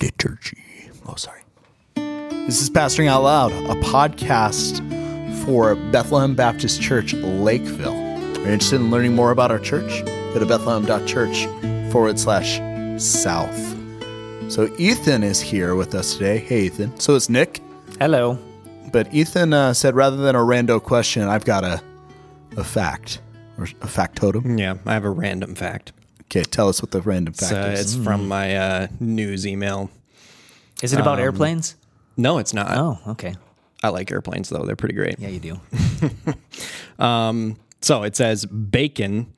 liturgy. Oh, sorry. This is Pastoring Out Loud, a podcast for Bethlehem Baptist Church, Lakeville. Are you interested in learning more about our church? Go to bethlehem.church forward slash south. So Ethan is here with us today. Hey, Ethan. So it's Nick. Hello. But Ethan uh, said rather than a rando question, I've got a, a fact or a factotum. Yeah, I have a random fact. Okay, tell us what the random fact So is. it's from my uh, news email. Is it about Um, airplanes? No, it's not. Oh, okay. I like airplanes though; they're pretty great. Yeah, you do. So it says bacon.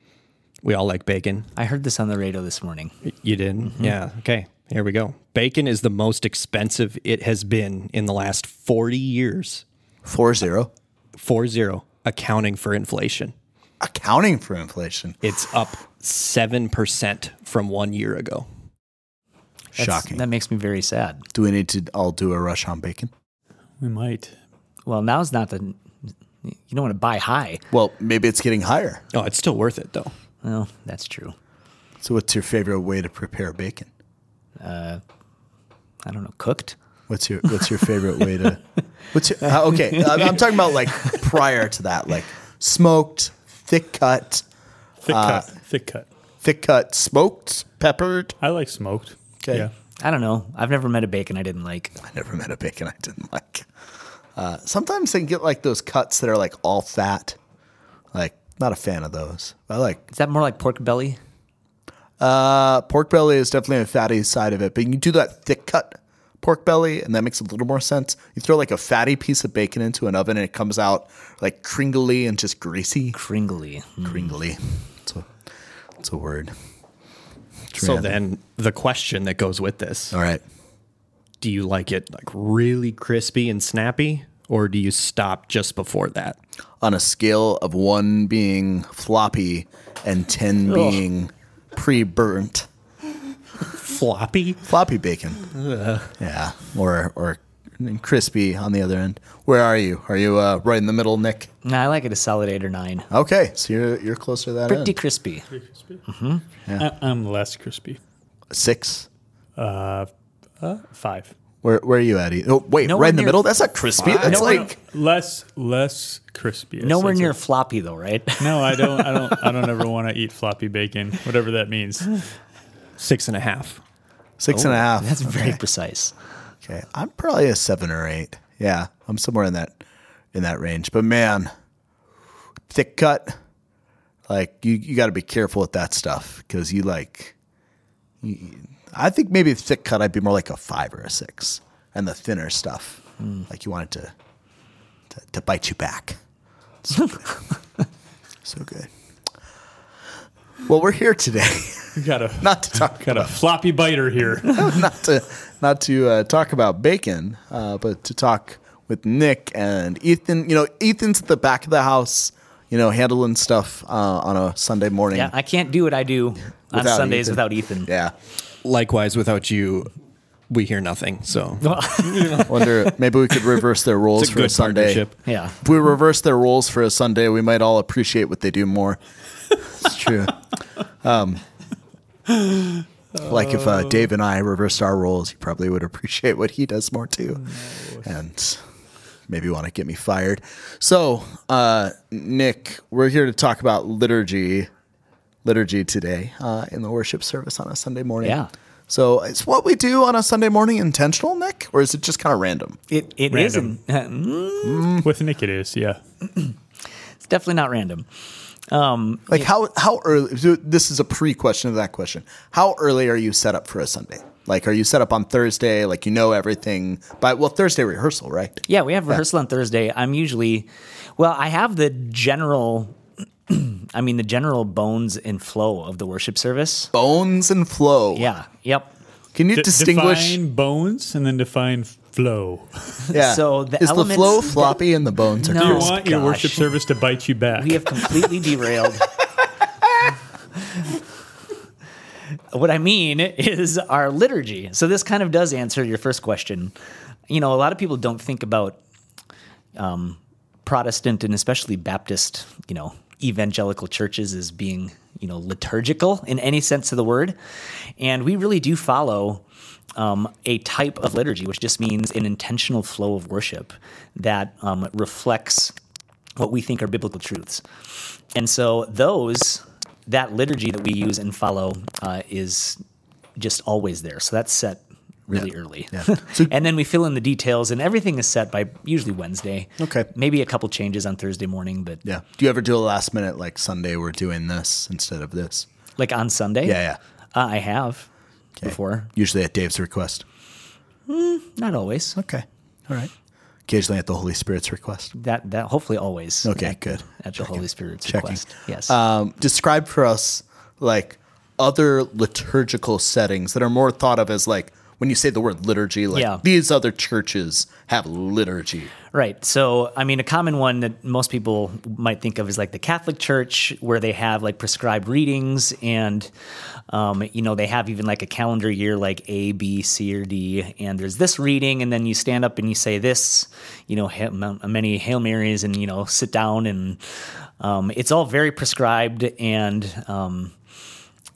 We all like bacon. I heard this on the radio this morning. You did? Mm-hmm. Yeah. Okay. Here we go. Bacon is the most expensive it has been in the last 40 years. Four zero. Four zero, accounting for inflation. Accounting for inflation. It's up 7% from one year ago. That's- Shocking. That makes me very sad. Do we need to all do a rush on bacon? We might. Well, now's not the. You don't want to buy high. Well, maybe it's getting higher. Oh, it's still worth it though. Well, that's true. So, what's your favorite way to prepare bacon? Uh, I don't know. Cooked? What's your What's your favorite way to? What's your, uh, okay? I'm, I'm talking about like prior to that, like smoked, thick cut, Thick Uh, cut. Thick cut. thick cut, smoked, peppered. I like smoked. Okay. Yeah. I don't know. I've never met a bacon I didn't like. I never met a bacon I didn't like. Uh, sometimes they get like those cuts that are like all fat. Like, not a fan of those. I like Is that more like pork belly? Uh, pork belly is definitely a fatty side of it, but you can do that thick cut pork belly, and that makes a little more sense. You throw like a fatty piece of bacon into an oven, and it comes out like cringly and just greasy. Kringly. Hmm. Cringly. It's a, it's a word. So then the question that goes with this All right. do you like it like really crispy and snappy or do you stop just before that? On a scale of one being floppy and 10 being pre burnt, Floppy? floppy bacon. Yeah. Or, or crispy on the other end. Where are you? Are you uh, right in the middle, Nick? Nah, I like it a solid eight or nine. Okay. So you're, you're closer to that Pretty end. crispy. Crispy. I, I'm less crispy. Six. Uh, five. Where, where are you at? Oh, wait, Nowhere right in the near- middle? That's not crispy. That's Nowhere- like Less less crispy. I Nowhere said near so. floppy though, right? No, I don't. I don't. I don't ever want to eat floppy bacon, whatever that means. Six and a half. six and a oh, half. That's very okay. precise. okay. I'm probably a seven or eight. Yeah, I'm somewhere in that in that range. But man, thick cut, like you you got to be careful with that stuff because you like. you- I think maybe thick cut, I'd be more like a five or a six, and the thinner stuff, hmm. like you want it to to, to bite you back. So good. so good. Well, we're here today, We got a not to talk got a floppy biter here. not to not to uh, talk about bacon, uh, but to talk with Nick and Ethan. You know, Ethan's at the back of the house. You know, handling stuff uh, on a Sunday morning. Yeah, I can't do what I do on Without Sundays Ethan. without Ethan. Yeah. Likewise, without you, we hear nothing. So Wonder maybe we could reverse their roles a for a Sunday. Yeah. If we reverse their roles for a Sunday, we might all appreciate what they do more. It's true. Um, like if uh, Dave and I reversed our roles, he probably would appreciate what he does more too, and maybe want to get me fired. So, uh, Nick, we're here to talk about liturgy, liturgy today uh, in the worship service on a Sunday morning. Yeah. So, is what we do on a Sunday morning intentional, Nick, or is it just kind of random? It it Random. isn't. With Nick, it is. Yeah. It's definitely not random. Um, Like how how early? This is a pre question of that question. How early are you set up for a Sunday? Like, are you set up on Thursday? Like, you know everything by well Thursday rehearsal, right? yeah, we have rehearsal on Thursday. I'm usually, well, I have the general. I mean, the general bones and flow of the worship service. Bones and flow. Yeah. Yep. Can you D- distinguish? define bones and then define flow. yeah. So the is the elements flow that- floppy and the bones are No. Do you crisp? want your gosh. worship service to bite you back? We have completely derailed. what I mean is our liturgy. So this kind of does answer your first question. You know, a lot of people don't think about um, Protestant and especially Baptist, you know, evangelical churches as being, you know, liturgical in any sense of the word. And we really do follow um, a type of liturgy, which just means an intentional flow of worship that um, reflects what we think are biblical truths. And so those that liturgy that we use and follow uh, is just always there. So that's set really Yeah. early. Yeah. So- and then we fill in the details, and everything is set by usually Wednesday. Okay. Maybe a couple changes on Thursday morning, but Yeah. Do you ever do a last minute like Sunday we're doing this instead of this? like on Sunday. Yeah, yeah. Uh, I have before. Usually at Dave's request. Not always. Okay. All right. Occasionally at the Holy Spirit's request. That that hopefully always. Okay, at, good. At the Holy Spirit's Checking. request. Yes. Um, describe for us like other liturgical settings that are more thought of as like when you say the word liturgy, like Yeah. these other churches have liturgy. Right. So, I mean, a common one that most people might think of is like the Catholic Church, where they have like prescribed readings, and um, you know they have even like a calendar year, like A, B, C, or D, and there's this reading, and then you stand up and you say this, you know, ha- many Hail Marys, and you know, sit down, and um, it's all very prescribed, and um,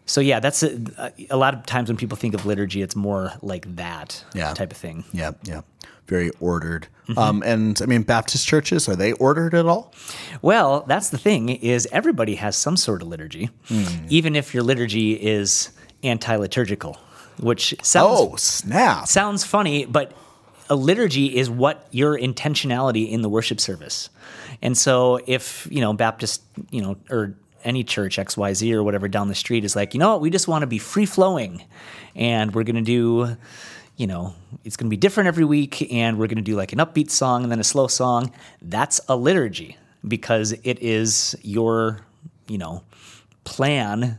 so yeah, that's a, a lot of times when people think of liturgy, it's more like that Yeah. type of thing. Yeah, yeah. Very ordered. Mm-hmm. Um, and I mean, Baptist churches, are they ordered at all? Well, that's the thing is everybody has some sort of liturgy, even if your liturgy is anti-liturgical, which sounds Oh, snap. sounds funny, but a liturgy is what your intentionality in the worship service. And so if, you know, Baptist, you know, or any church XYZ or whatever down the street is like, you know what, we just want to be free flowing and we're going to do you know, it's going to be different every week, and we're going to do like an upbeat song and then a slow song. That's a liturgy because it is your, you know, plan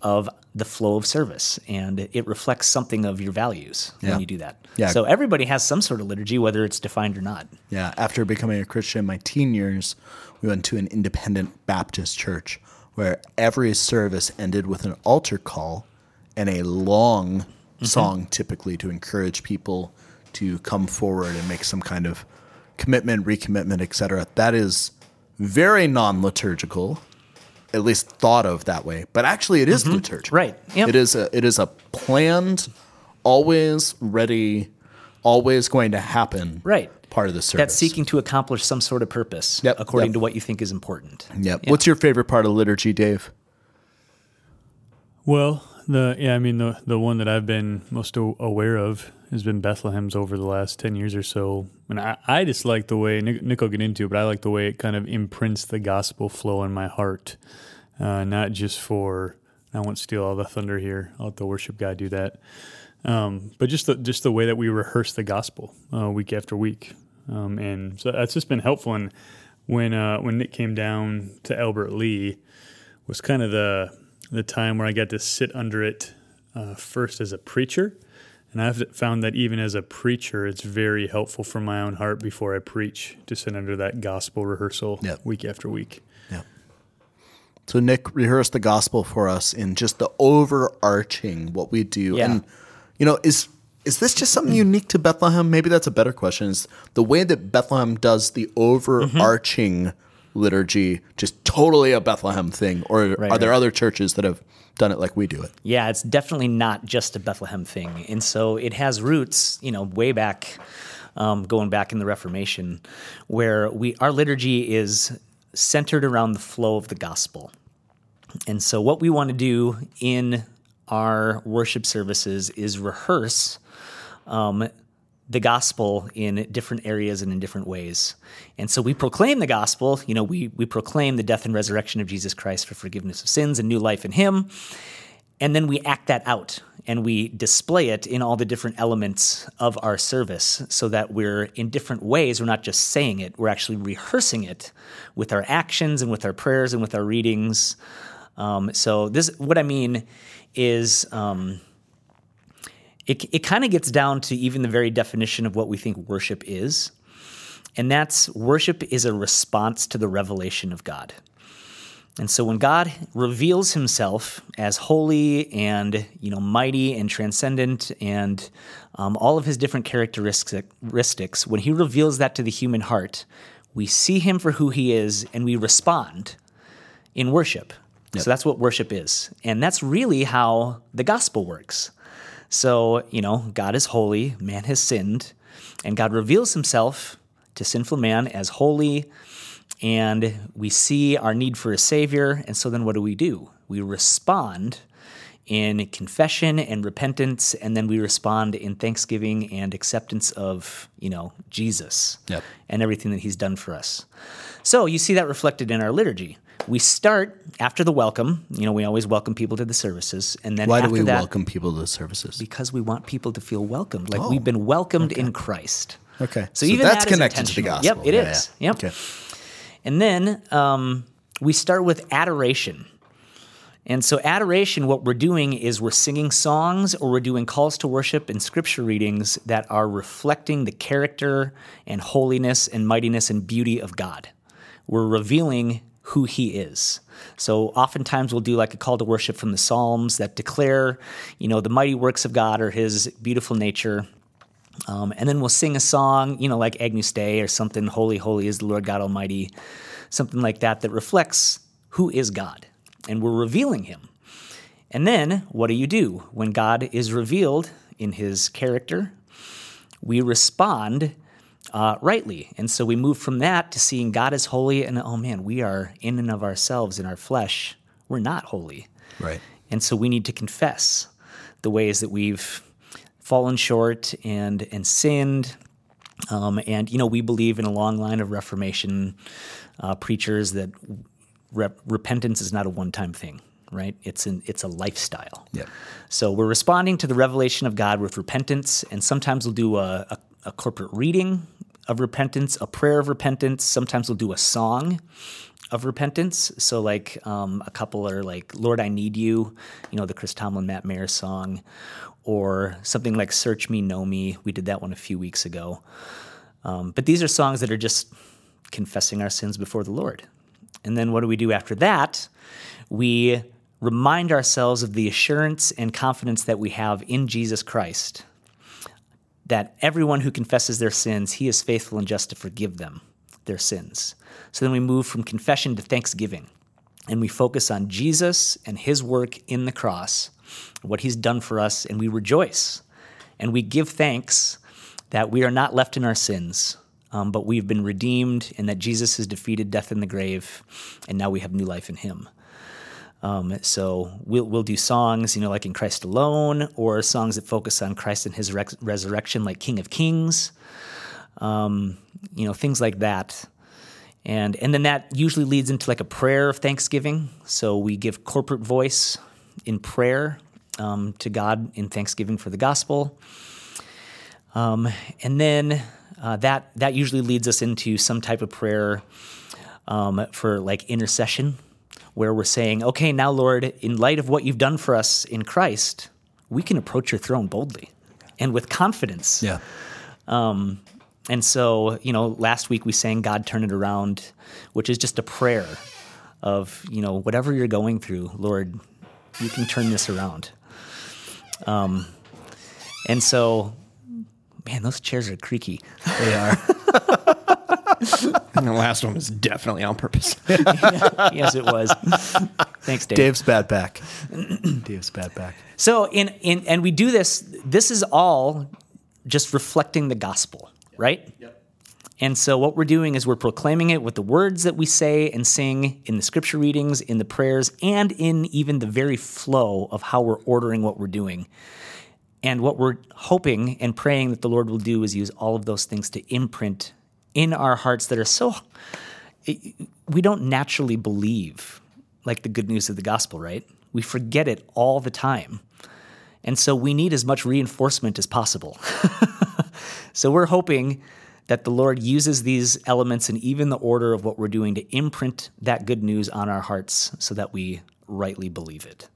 of the flow of service, and it reflects something of your values Yeah. when you do that. Yeah. So everybody has some sort of liturgy, whether it's defined or not. Yeah, after becoming a Christian in my teen years, we went to an independent Baptist church where every service ended with an altar call and a long mm-hmm. song, typically to encourage people to come forward and make some kind of commitment, recommitment, etc. That is very non-liturgical, at least thought of that way. But actually, it is mm-hmm. liturgical. Right. Yep. It is a it is a planned, always ready, always going to happen. Right. Part of the service. That's seeking to accomplish some sort of purpose Yep, according yep. to what you think is important. Yep. What's your favorite part of liturgy, Dave? Well, the yeah, I mean the the one that I've been most aware of has been Bethlehem's over the last ten years or so, and I, I just like the way Nick, Nick will get into it, but I like the way it kind of imprints the gospel flow in my heart, uh, not just for I won't steal all the thunder here. I'll let the worship guy do that, um, but just the just the way that we rehearse the gospel uh, week after week, um, and so that's just been helpful. And when uh, when Nick came down to Albert Lea, was kind of the the time where I got to sit under it uh, first as a preacher, and I've found that even as a preacher, it's very helpful for my own heart before I preach to sit under that gospel rehearsal Yep. week after week. Yeah. So Nick rehearsed the gospel for us in just the overarching what we do. Yeah. And you know, is is this just something unique to Bethlehem? Maybe that's a better question. Is the way that Bethlehem does the overarching liturgy just totally a Bethlehem thing? Or Right, are there right. other churches that have done it like we do it? Yeah, it's definitely not just a Bethlehem thing. And so it has roots, you know, way back, um, going back in the Reformation, where we our liturgy is centered around the flow of the gospel. And so what we want to do in our worship services is rehearse um, the gospel in different areas and in different ways. And so we proclaim the gospel, you know, we, we proclaim the death and resurrection of Jesus Christ for forgiveness of sins and new life in Him. And then we act that out and we display it in all the different elements of our service so that we're in different ways. We're not just saying it, we're actually rehearsing it with our actions and with our prayers and with our readings. Um, so, this, what I mean is, um, it, it kind of gets down to even the very definition of what we think worship is. And that's worship is a response to the revelation of God. And so when God reveals himself as holy and you know mighty and transcendent and um, all of his different characteristics, when he reveals that to the human heart, we see him for who he is and we respond in worship. So that's what worship is. And that's really how the gospel works. So, you know, God is holy, man has sinned, and God reveals himself to sinful man as holy, and we see our need for a savior. And so then what do we do? We respond in confession and repentance, and then we respond in thanksgiving and acceptance of, you know, Jesus Yep. and everything that he's done for us. So you see that reflected in our liturgy. We start after the welcome. You know, we always welcome people to the services, and then Why do we that, welcome people to the services? because we want people to feel welcomed, like we've been welcomed in Christ. Okay. So, So even that's that connected to the gospel. Yep, it Yeah, is. yeah. Yep. Okay. And then um, we start with adoration. And so, adoration, what we're doing is we're singing songs or we're doing calls to worship and scripture readings that are reflecting the character and holiness and mightiness and beauty of God. We're revealing who He is. So, oftentimes we'll do like a call to worship from the Psalms that declare, you know, the mighty works of God or His beautiful nature. Um, and then we'll sing a song, you know, like Agnus Dei or something, Holy, Holy is the Lord God Almighty, something like that, that reflects who is God. And we're revealing Him. And then what do you do? When God is revealed in His character, we respond uh, rightly. And so we move from that to seeing God as holy, and oh man, we are in and of ourselves, in our flesh, we're not holy. Right. And so we need to confess the ways that we've fallen short and and sinned. Um, and you know, we believe in a long line of Reformation uh, preachers that rep- repentance is not a one-time thing, right? It's an it's a lifestyle. Yep. So we're responding to the revelation of God with repentance, and sometimes we'll do a, a, a corporate reading of repentance, a prayer of repentance. Sometimes we'll do a song of repentance. So like um, a couple are like "Lord, I Need You," you know, the Chris Tomlin, Matt Maher song, or something like "Search Me, Know Me." We did that one a few weeks ago. Um, but these are songs that are just confessing our sins before the Lord. And then what do we do after that? We remind ourselves of the assurance and confidence that we have in Jesus Christ that everyone who confesses their sins, he is faithful and just to forgive them their sins. So then we move from confession to thanksgiving and we focus on Jesus and his work in the cross, what he's done for us, and we rejoice and we give thanks that we are not left in our sins, um, but we've been redeemed and that Jesus has defeated death in the grave, and now we have new life in him. Um, so we'll, we'll do songs, you know, like in Christ alone, or songs that focus on Christ and his rex resurrection, like King of Kings, um, you know, things like that. And, and then that usually leads into like a prayer of thanksgiving. So we give corporate voice in prayer um, to God in thanksgiving for the gospel. Um, and then uh, that, that usually leads us into some type of prayer um, for like intercession, where we're saying, okay, now, Lord, in light of what you've done for us in Christ, we can approach your throne boldly and with confidence. Yeah. And so, you know, last week we sang God Turn It Around, which is just a prayer of, you know, whatever you're going through, Lord, you can turn this around. Um, and so, man, those chairs are creaky. They are. And the last one was definitely on purpose. yes, it was. Thanks, Dave. Dave's bad back. Dave's bad back. So in in and we do this. This is all just reflecting the gospel, right? Yep. And so what we're doing is we're proclaiming it with the words that we say and sing in the scripture readings, in the prayers, and in even the very flow of how we're ordering what we're doing. And what we're hoping and praying that the Lord will do is use all of those things to imprint in our hearts that are so we don't naturally believe like the good news of the gospel, right? We forget it all the time. And so we need as much reinforcement as possible. so we're hoping that the Lord uses these elements and even the order of what we're doing to imprint that good news on our hearts so that we rightly believe it.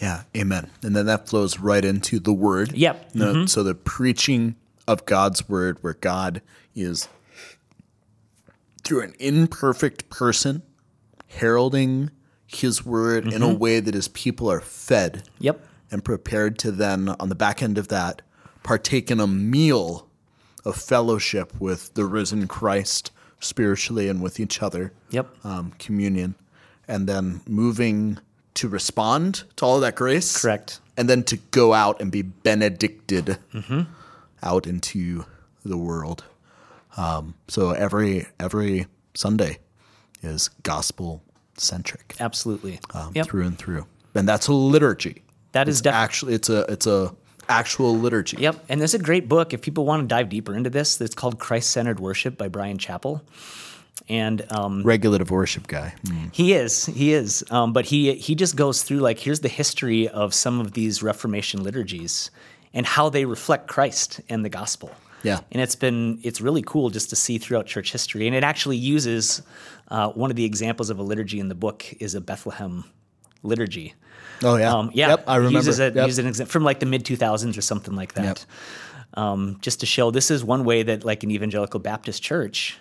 Yeah, amen. And then that flows right into the word. Yep. No, mm-hmm. So the preaching of God's word, where God is through an imperfect person heralding his word in a way that his people are fed Yep. and prepared to then, on the back end of that, partake in a meal of fellowship with the risen Christ spiritually and with each other Yep. um, communion, and then moving to respond to all of that grace. Correct. And then to go out and be benedicted out into the world. Um, so every every Sunday is gospel centric Absolutely. um, Yep. through and through, and that's a liturgy. That is It's def- actually it's a it's a actual liturgy. Yep. And there's a great book if people want to dive deeper into this. It's called Christ Centered Worship by Bryan Chapell. And um, Regulative worship guy. Mm. He is, he is. Um, but he he just goes through like here's the history of some of these Reformation liturgies and how they reflect Christ and the gospel. Yeah. and it's been it's really cool just to see throughout church history, and it actually uses uh, one of the examples of a liturgy in the book is a Bethlehem liturgy. Oh yeah. Um, yeah, Yep, I remember. Uses, a, Yep. uses an example from like the mid 2000s or something like that, um, just to show this is one way that like an evangelical Baptist church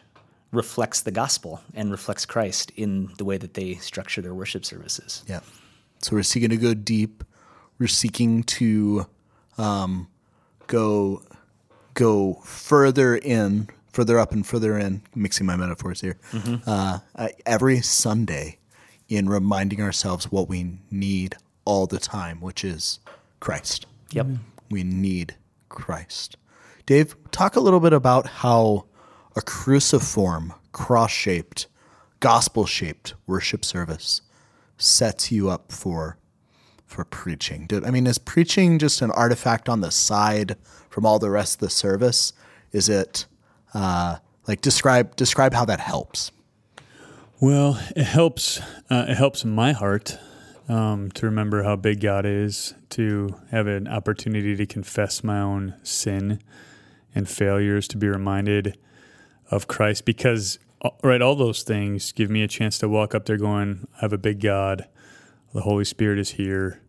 reflects the gospel and reflects Christ in the way that they structure their worship services. Yeah. So we're seeking to go deep. We're seeking to um, go go further in, further up and further in. Mixing my metaphors here. Uh, uh, every Sunday, in reminding ourselves what we need all the time, which is Christ. Yep. We need Christ. Dave, talk a little bit about how a cruciform, cross shaped, gospel shaped worship service sets you up for for preaching. I mean, is preaching just an artifact on the side from all the rest of the service? Is it uh, like describe describe how that helps? Well, it helps. Uh, it helps my heart um, to remember how big God is, to have an opportunity to confess my own sin and failures, to be reminded of Christ. Because uh, right, all those things give me a chance to walk up there, going, "I have a big God. The Holy Spirit is here.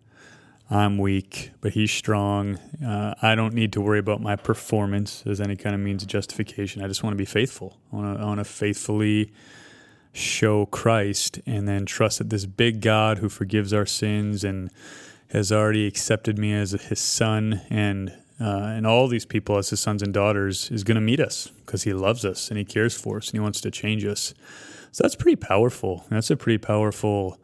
I'm weak, but He's strong. Uh, I don't need to worry about my performance as any kind of means of justification. I just want to be faithful. I want to, faithfully." show Christ and then trust that this big God who forgives our sins and has already accepted me as his son and uh, and all these people as his sons and daughters is going to meet us because he loves us and he cares for us and he wants to change us. So that's pretty powerful. That's a pretty powerful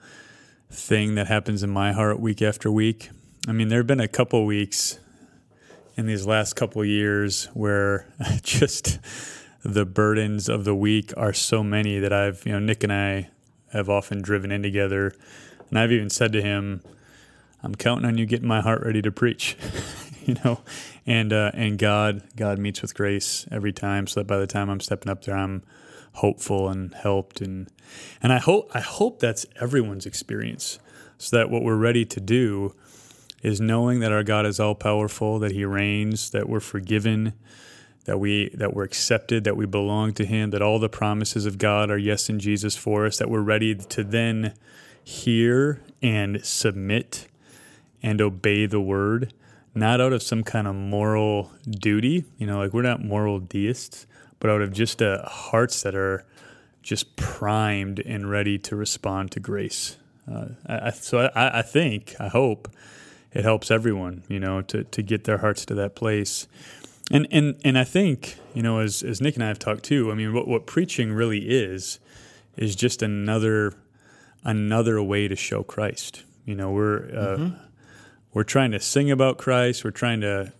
thing that happens in my heart week after week. I mean, there have been a couple weeks in these last couple years where just the burdens of the week are so many that I've, you know, Nick and I have often driven in together. And I've even said to him, I'm counting on you getting my heart ready to preach, you know, and, uh, and God, God meets with grace every time. So that by the time I'm stepping up there, I'm hopeful and helped. And, and I hope, I hope that's everyone's experience so that what we're ready to do is knowing that our God is all powerful, that he reigns, that we're forgiven, that we that we're accepted, that we belong to him, that all the promises of God are yes in Jesus for us, that we're ready to then hear and submit and obey the word, not out of some kind of moral duty, you know, like we're not moral deists, but out of just uh, hearts that are just primed and ready to respond to grace. Uh, I, so I, I think, I hope, it helps everyone, you know, to to get their hearts to that place. And and and I think, you know, as as Nick and I have talked too, I mean, what what preaching really is is just another another way to show Christ. You know, we're uh, we're trying to sing about Christ. We're trying to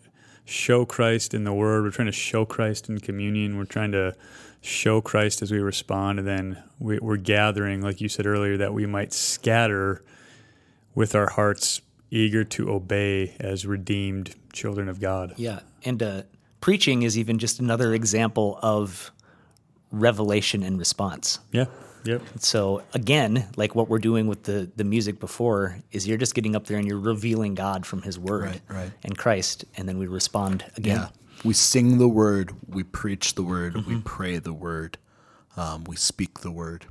show Christ in the Word. We're trying to show Christ in communion. We're trying to show Christ as we respond, and then we, we're gathering, like you said earlier, that we might scatter with our hearts eager to obey as redeemed children of God. Yeah, and uh, preaching is even just another example of revelation and response. Yeah. Yep. So again, like what we're doing with the the music before is you're just getting up there and you're revealing God from His Word Right, right. and Christ, and then we respond again. Yeah. We sing the word, we preach the word, we Mm-hmm. pray the word, um, we speak the word.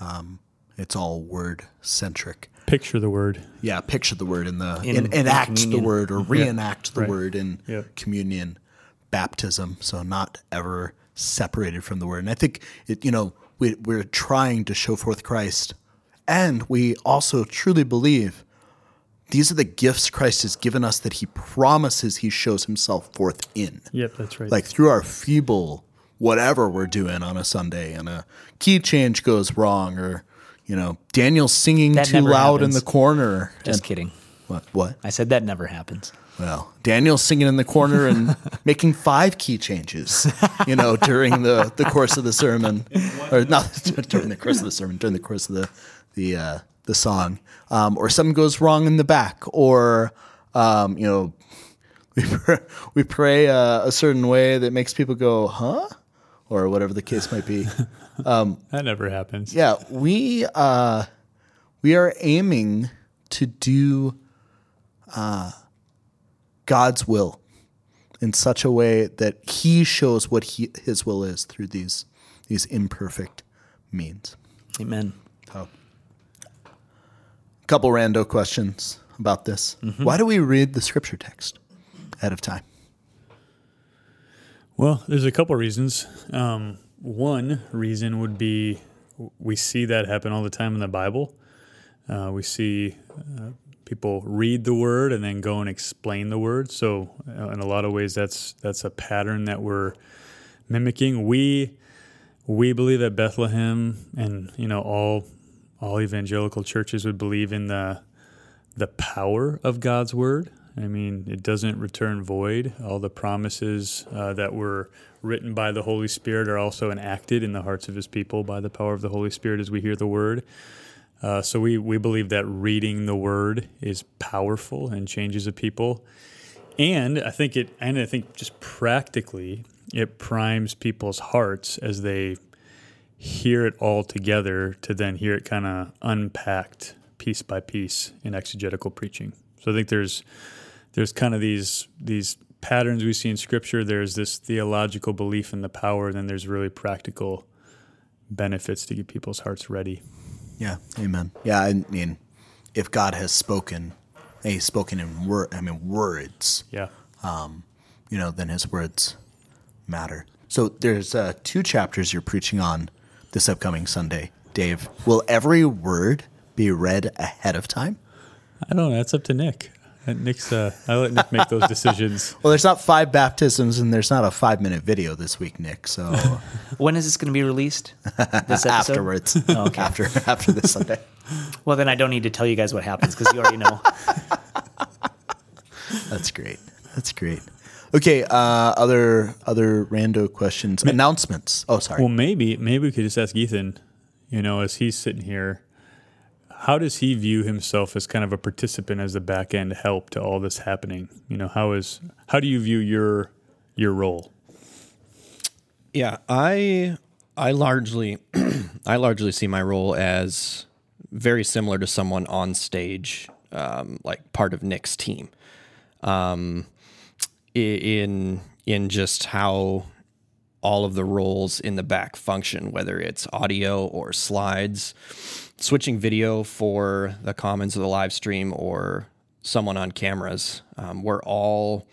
Um, it's all word centric. Picture the word. Yeah, picture the word in the In- in, in enact the word or reenact the Right. word in Yeah. communion, baptism. So not ever separated from the word. And I think it, you know, we, we're trying to show forth Christ, and we also truly believe these are the gifts Christ has given us that He promises He shows Himself forth in Yep, that's right. like through our feeble whatever we're doing on a Sunday and a key change goes wrong or you know, Daniel singing That too loud in the corner. Just And- kidding. what? What? I said that never happens. Well, Daniel's singing in the corner and making five key changes, you know, during the, the course of the sermon, or not during the course of the sermon, during the course of the the uh, the song, um, or something goes wrong in the back, or um, you know, we pray, we pray uh, a certain way that makes people go, huh, or whatever the case might be. That never happens. Yeah, we uh, we are aiming to do uh, God's will in such a way that He shows what he, His will is through these these imperfect means. Amen. So, a couple rando questions about this. Why do we read the scripture text ahead of time? Well, there's a couple reasons. Um, one reason would be we see that happen all the time in the Bible. Uh, we see uh, people read the word and then go and explain the word. So, uh, in a lot of ways, that's that's a pattern that we're mimicking. We we believe at Bethlehem, and you know all all evangelical churches would believe in the the power of God's word. I mean, it doesn't return void. All the promises uh, that were written by the Holy Spirit are also enacted in the hearts of His people by the power of the Holy Spirit as we hear the word. Uh, so we we believe that reading the word is powerful and changes a people, and I think it and I think just practically it primes people's hearts as they hear it all together to then hear it kind of unpacked piece by piece in exegetical preaching. So I think there's there's kind of these these patterns we see in scripture. There's this theological belief in the power, and then there's really practical benefits to get people's hearts ready. Yeah, amen. Yeah, I mean, if God has spoken, and He's spoken in word, I mean words. Yeah. um, you know, then his words matter. So there's uh, two chapters you're preaching on this upcoming Sunday, Dave. Will every word be read ahead of time? I don't know. That's up to Nick. Nick's. Uh, I let Nick make those decisions. Well, there's not five baptisms and there's not a five minute video this week, Nick. So When is this going to be released? This episode? afterwards, Oh, okay. after after this Sunday. Well, then I don't need to tell you guys what happens because you already know. That's great. That's great. Okay, uh, other other rando questions, announcements. Oh, sorry. Well, maybe maybe we could just ask Ethan. You know, as he's sitting here, how does he view himself as kind of a participant as the back end help to all this happening? You know, how is how do you view your your role? Yeah, I I largely I largely see my role as very similar to someone on stage, um, like part of Nick's team. Um, in in just how all of the roles in the back function, whether it's audio or slides, switching video for the comments of the live stream or someone on cameras. Um, we're all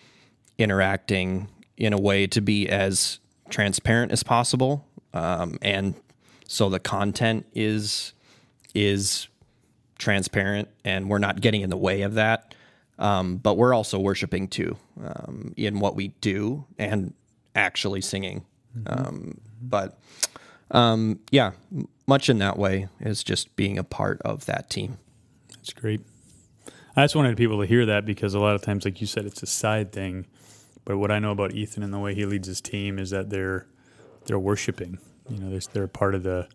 interacting in a way to be as transparent as possible, um, and so the content is is transparent, and we're not getting in the way of that. Um, but we're also worshiping too um, in what we do and actually singing. Um, but um, yeah, much in that way is just being a part of that team. That's great. I just wanted people to hear that because a lot of times, like you said, it's a side thing. But what I know about Ethan and the way he leads his team is that they're they're worshiping. You know, they're, they're part of the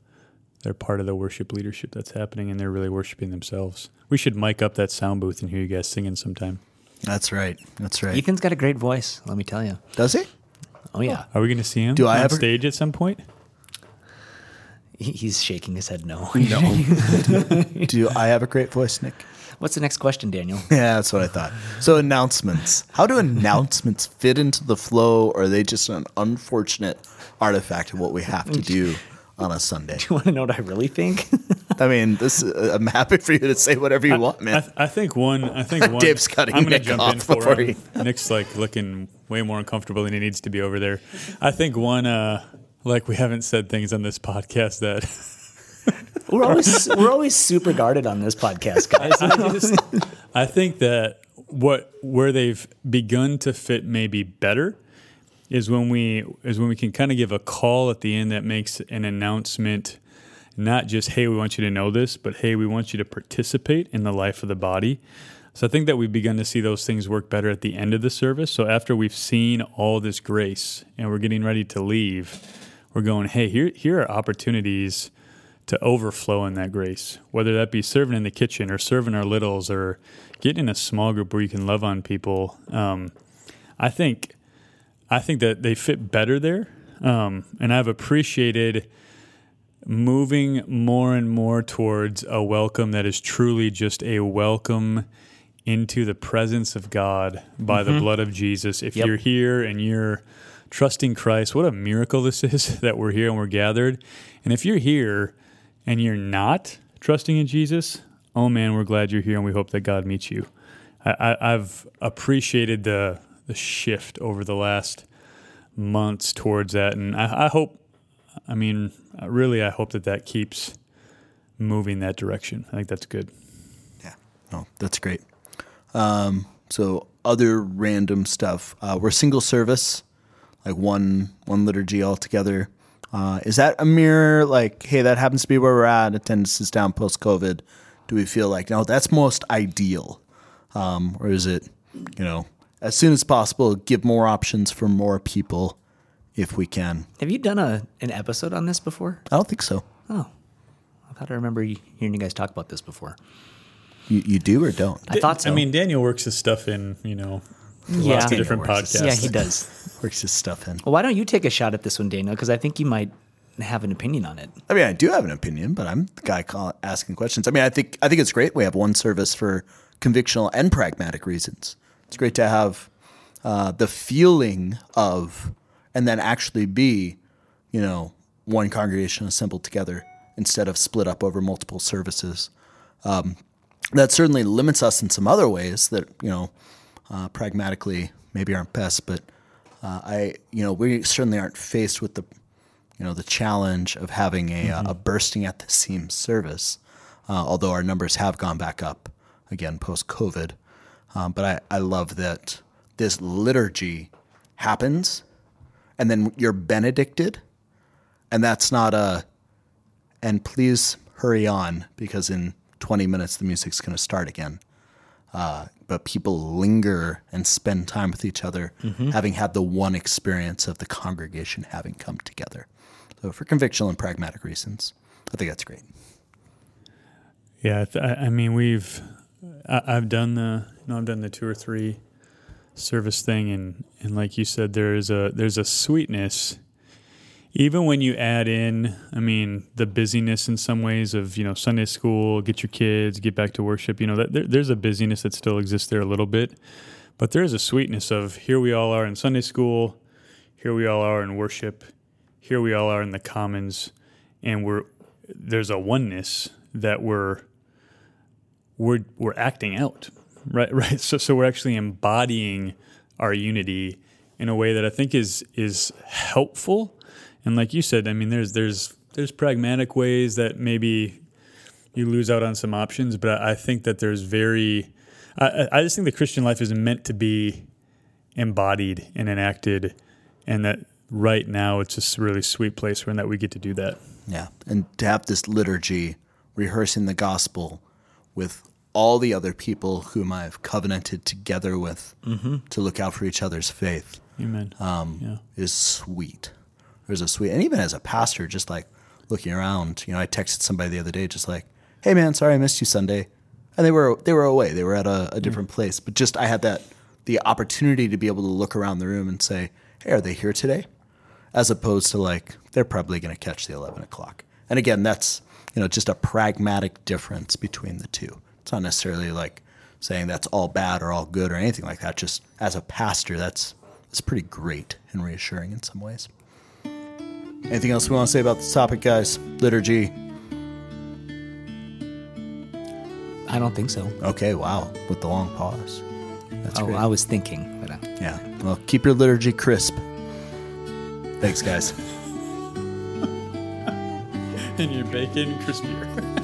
they're part of the worship leadership that's happening, and they're really worshiping themselves. We should mic up that sound booth and hear you guys singing sometime. That's right. That's right. Ethan's got a great voice, let me tell you. Does he? Oh, yeah. Are we going to see him Do I on ever- stage at some point? He- He's shaking his head no. No. Do I have a great voice, Nick? What's the next question, Daniel? Yeah, that's what I thought. So announcements. How do announcements fit into the flow, or are they just an unfortunate artifact of what we have to do on a Sunday? Do you want to know what I really think? I mean, this. uh, I'm happy for you to say whatever you want, I, man. th- I think one. I think one. Dave's cutting I'm gonna Nick jump off in for before him. Nick's like looking way more uncomfortable than he needs to be over there. I think one. Uh, like we haven't said things on this podcast that we're always we're always super guarded on this podcast, guys. I just. I think that what where they've begun to fit maybe better is when we is when we can kind of give a call at the end that makes an announcement not just, hey, we want you to know this, but hey, we want you to participate in the life of the body. So I think that we've begun to see those things work better at the end of the service. So after we've seen all this grace and we're getting ready to leave, we're going, hey, here, here are opportunities to overflow in that grace, whether that be serving in the kitchen or serving our littles or getting in a small group where you can love on people. Um, I think, I think that they fit better there. Um, and I've appreciated moving more and more towards a welcome that is truly just a welcome into the presence of God by the blood of Jesus. If Yep. you're here and you're trusting Christ, what a miracle this is that we're here and we're gathered. And if you're here and you're not trusting in Jesus, oh man, we're glad you're here and we hope that God meets you. I, I've appreciated the the shift over the last months towards that, and I, I hope. I mean, really, I hope that that keeps moving that direction. I think that's good. Yeah. No, that's great. Um, so other random stuff. Uh, we're single service, like one one liturgy altogether. Uh, is that a mirror? Like, hey, that happens to be where we're at. Attendance is down post COVID. Do we feel like no, that's most ideal, um, or is it, you know, as soon as possible, give more options for more people, if we can? Have you done a an episode on this before? I don't think so. Oh, I thought I remember hearing you guys talk about this before. You, you do or don't? I thought so. I mean, Daniel works his stuff in, you know, Yeah. lots of different Daniel podcasts. yeah, he does. Works his stuff in. Well, why don't you take a shot at this one, Daniel? Because I think you might have an opinion on it. I mean, I do have an opinion, but I'm the guy call, asking questions. I mean, I think I think it's great. We have one service for convictional and pragmatic reasons. It's great to have uh, the feeling of, and then actually be, you know, one congregation assembled together instead of split up over multiple services. Um, that certainly limits us in some other ways that you know, uh, pragmatically maybe aren't best, but uh, I, you know, we certainly aren't faced with the you know the challenge of having a, uh, a bursting at the seams service, uh, although our numbers have gone back up again post COVID. Um, but I, I love that this liturgy happens, and then you're benedicted, and that's not a. And please hurry on because in 20 minutes the music's going to start again. Uh, but people linger and spend time with each other, mm-hmm. having had the one experience of the congregation having come together. So, for convictional and pragmatic reasons, I think that's great. Yeah, I th- I I mean, we've I, I've done the you know I've done the two or three service thing, and and like you said, there's a there's a sweetness. Even when you add in, I mean, the busyness in some ways of you know Sunday school, get your kids, get back to worship. You know, that there, there's a busyness that still exists there a little bit, but there's a sweetness of here we all are in Sunday school, here we all are in worship, here we all are in the commons, and we're there's a oneness that we're we're we're acting out right right so so we're actually embodying our unity in a way that I think is is helpful and like you said I mean there's there's there's pragmatic ways that maybe you lose out on some options but I, think that there's very I, I- just think the Christian life is meant to be embodied and enacted and that right now it's just a really sweet place where that we get to do that Yeah. And to have this liturgy rehearsing the gospel with all the other people whom I've covenanted together with to look out for each other's faith amen um, Yeah. is sweet. There's a sweet, and even as a pastor, just like looking around, you know, I texted somebody the other day, just like, "Hey, man, sorry I missed you Sunday," and they were they were away, they were at a, a hmm. different place, but just I had that the opportunity to be able to look around the room and say, "Hey, are they here today?" As opposed to like they're probably going to catch the eleven o'clock. And again, that's you know just a pragmatic difference between the two. It's not necessarily like saying that's all bad or all good or anything like that. Just as a pastor, that's that's pretty great and reassuring in some ways. Anything else we want to say about this topic, guys? Liturgy. I don't think so. Okay, wow, with the long pause. That's oh, great. I was thinking, but uh, yeah. Well, keep your liturgy crisp. Thanks, guys. and your bacon crispier